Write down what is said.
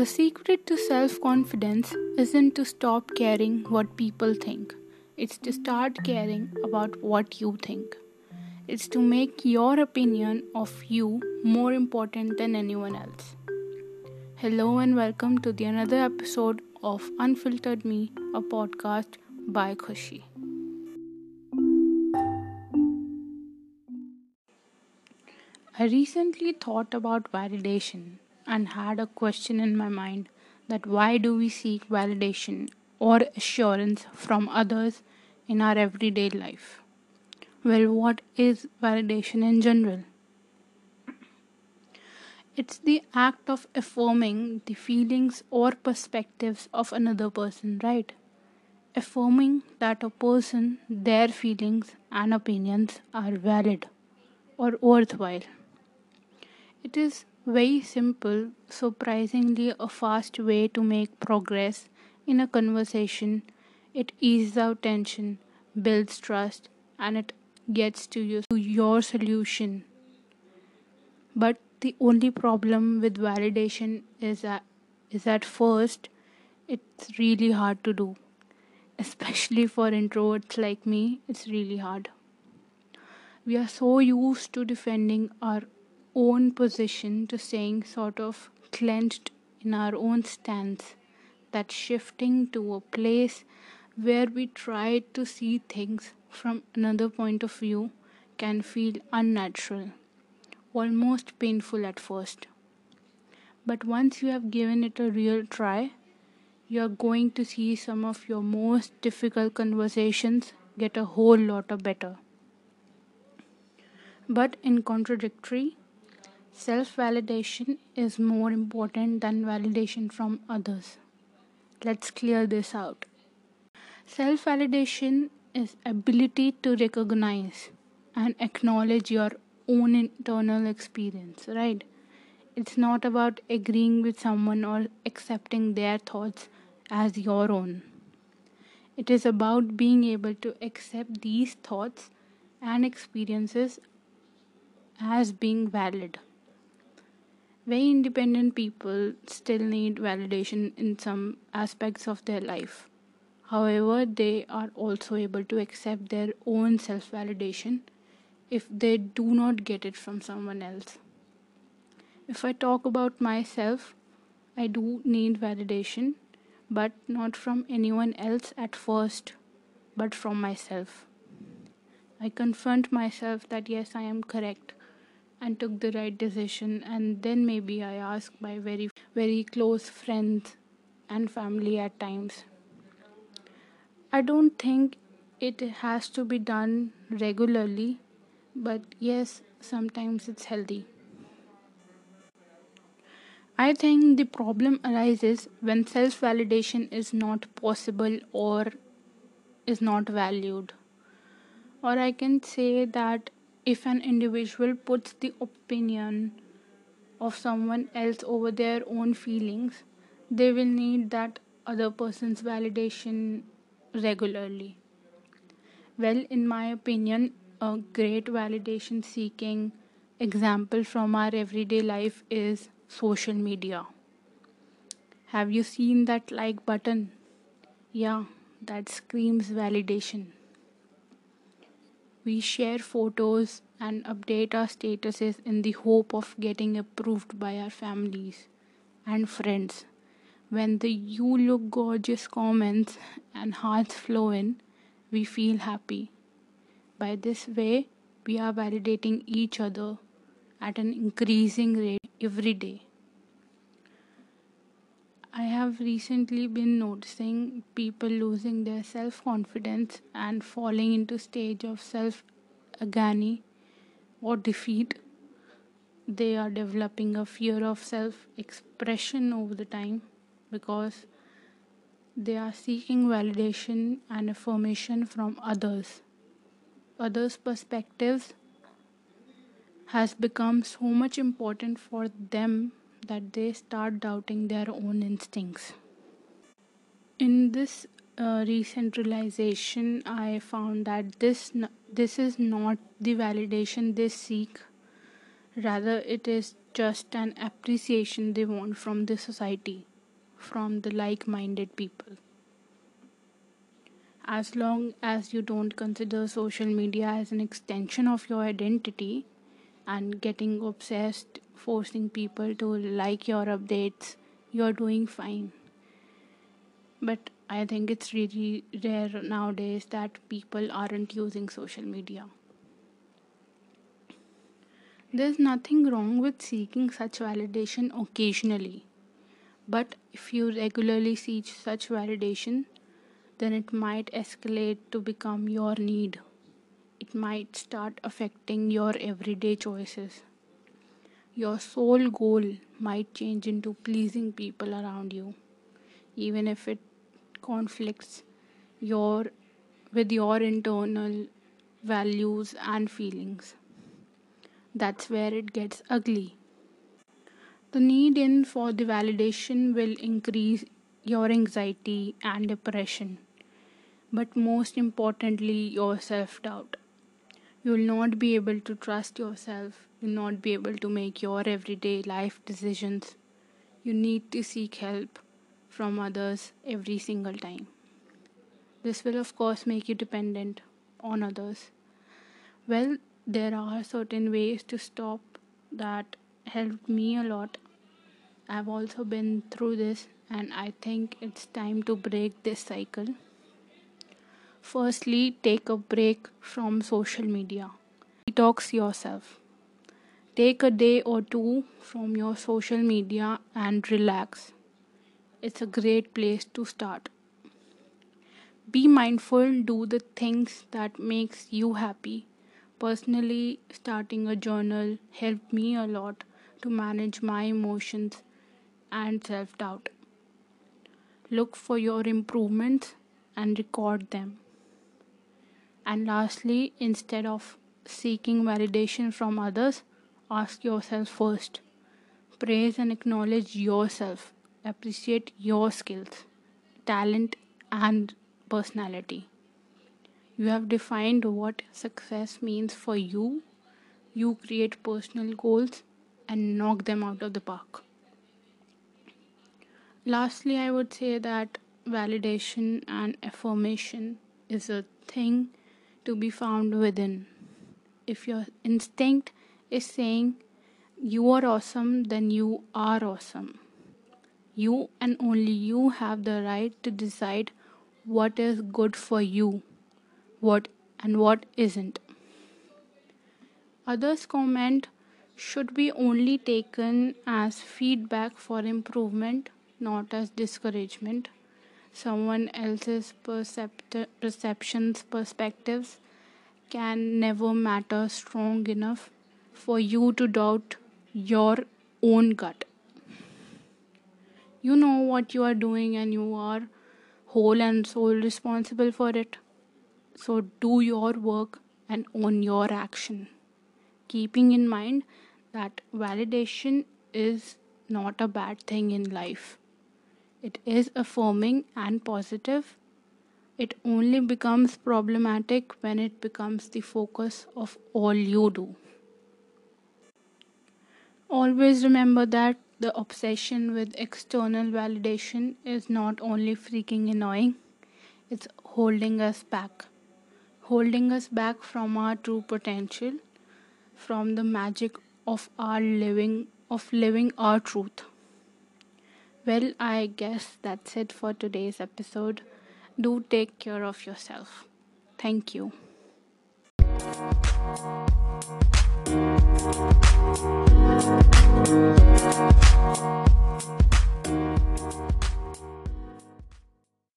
The secret to self confidence isn't to stop caring what people think, it's to start caring about what you think. It's to make your opinion of you more important than anyone else. Hello and welcome to the another episode of Unfiltered Me, a podcast by Khushi. I recently thought about validation and had a question in my mind that why do we seek validation or assurance from others in our everyday life? Well, what is validation in general? It's the act of affirming the feelings or perspectives of another person, right? Affirming that a person, their feelings and opinions are valid or worthwhile. It is very simple, surprisingly a fast way to make progress in a conversation. It eases out tension, builds trust, and it gets to you to your solution. But the only problem with validation is that is at first it's really hard to do. Especially for introverts like me, it's really hard. We are so used to defending our own position to staying sort of clenched in our own stance that shifting to a place where we try to see things from another point of view can feel unnatural, almost painful at first. But once you have given it a real try, you are going to see some of your most difficult conversations get a whole lot better. But in contradictory, Self validation is more important than validation from others. Let's clear this out. Self validation is ability to recognize and acknowledge your own internal experience, right? It's not about agreeing with someone or accepting their thoughts as your own. It is about being able to accept these thoughts and experiences as being valid very independent people still need validation in some aspects of their life. However, they are also able to accept their own self validation if they do not get it from someone else. If I talk about myself, I do need validation, but not from anyone else at first, but from myself. I confront myself that yes, I am correct and took the right decision. And then maybe i ask my very very close friends and family at times. I don't think it has to be done regularly but yes sometimes it's healthy. I think the problem arises when self validation is not possible or is not valued. Or i can say that if an individual puts the opinion of someone else over their own feelings, they will need that other person's validation regularly. Well, in my opinion, a great validation seeking example from our everyday life is social media. Have you seen that like button? Yeah, that screams validation. We share photos and update our statuses in the hope of getting approved by our families and friends. When the you look gorgeous comments and hearts flow in, we feel happy. By this way, we are validating each other at an increasing rate every day. I have recently been noticing people losing their self confidence and falling into stage of self agony or defeat. They are developing a fear of self expression over the time because they are seeking validation and affirmation from others. Others' perspectives has become so much important for them that they start doubting their own instincts. In this uh, recent realization, I found that this this is not the validation they seek. Rather, it is just an appreciation they want from the society. from the like minded people. As long as you don't consider social media as an extension of your identity and getting obsessed, forcing people to like your updates, you're doing fine. But I think it's really rare nowadays that people aren't using social media. There's nothing wrong with seeking such validation occasionally, but if you regularly seek such validation, then it might escalate to become your need. It might start affecting your everyday choices. Your sole goal might change into pleasing people around you, even if it conflicts your with your internal values and feelings that's where it gets ugly. The need in for the validation will increase your anxiety and depression, but most importantly, your self doubt. You will not be able to trust yourself, you will not be able to make your everyday life decisions. You need to seek help from others every single time. This will, of course, make you dependent on others. Well, there are certain ways to stop that helped me a lot. I've also been through this, and I think it's time to break this cycle. Firstly, take a break from social media. Detox yourself. Take a day or two from your social media and relax. It's a great place to start. Be mindful, do the things that makes you happy Personally, starting a journal helped me a lot to manage my emotions and self doubt. Look for your improvements and record them. And lastly, instead of seeking validation from others, ask yourself first. Praise and acknowledge yourself. Appreciate your skills, talent, and personality. You have defined what success means for you. You create personal goals and knock them out of the park. Lastly, I would say that validation and affirmation is a thing to be found within. If your instinct is saying you are awesome, then you are awesome. You and only you have the right to decide what is good for you what and what isn't. Others' comment should be only taken as feedback for improvement, not as discouragement. Someone else's percept- perceptions, perspectives can never matter strong enough for you to doubt your own gut. You know what you are doing and you are whole and sole responsible for it. So do your work and own your action. Keeping in mind that validation is not a bad thing in life. It is affirming and positive. It only becomes problematic when it becomes the focus of all you do. Always remember that the obsession with external validation is not only freaking annoying, it's holding us back holding us back from our true potential, from the magic of our living of living our truth. Well, I guess that's it for today's episode. Do take care of yourself. Thank you.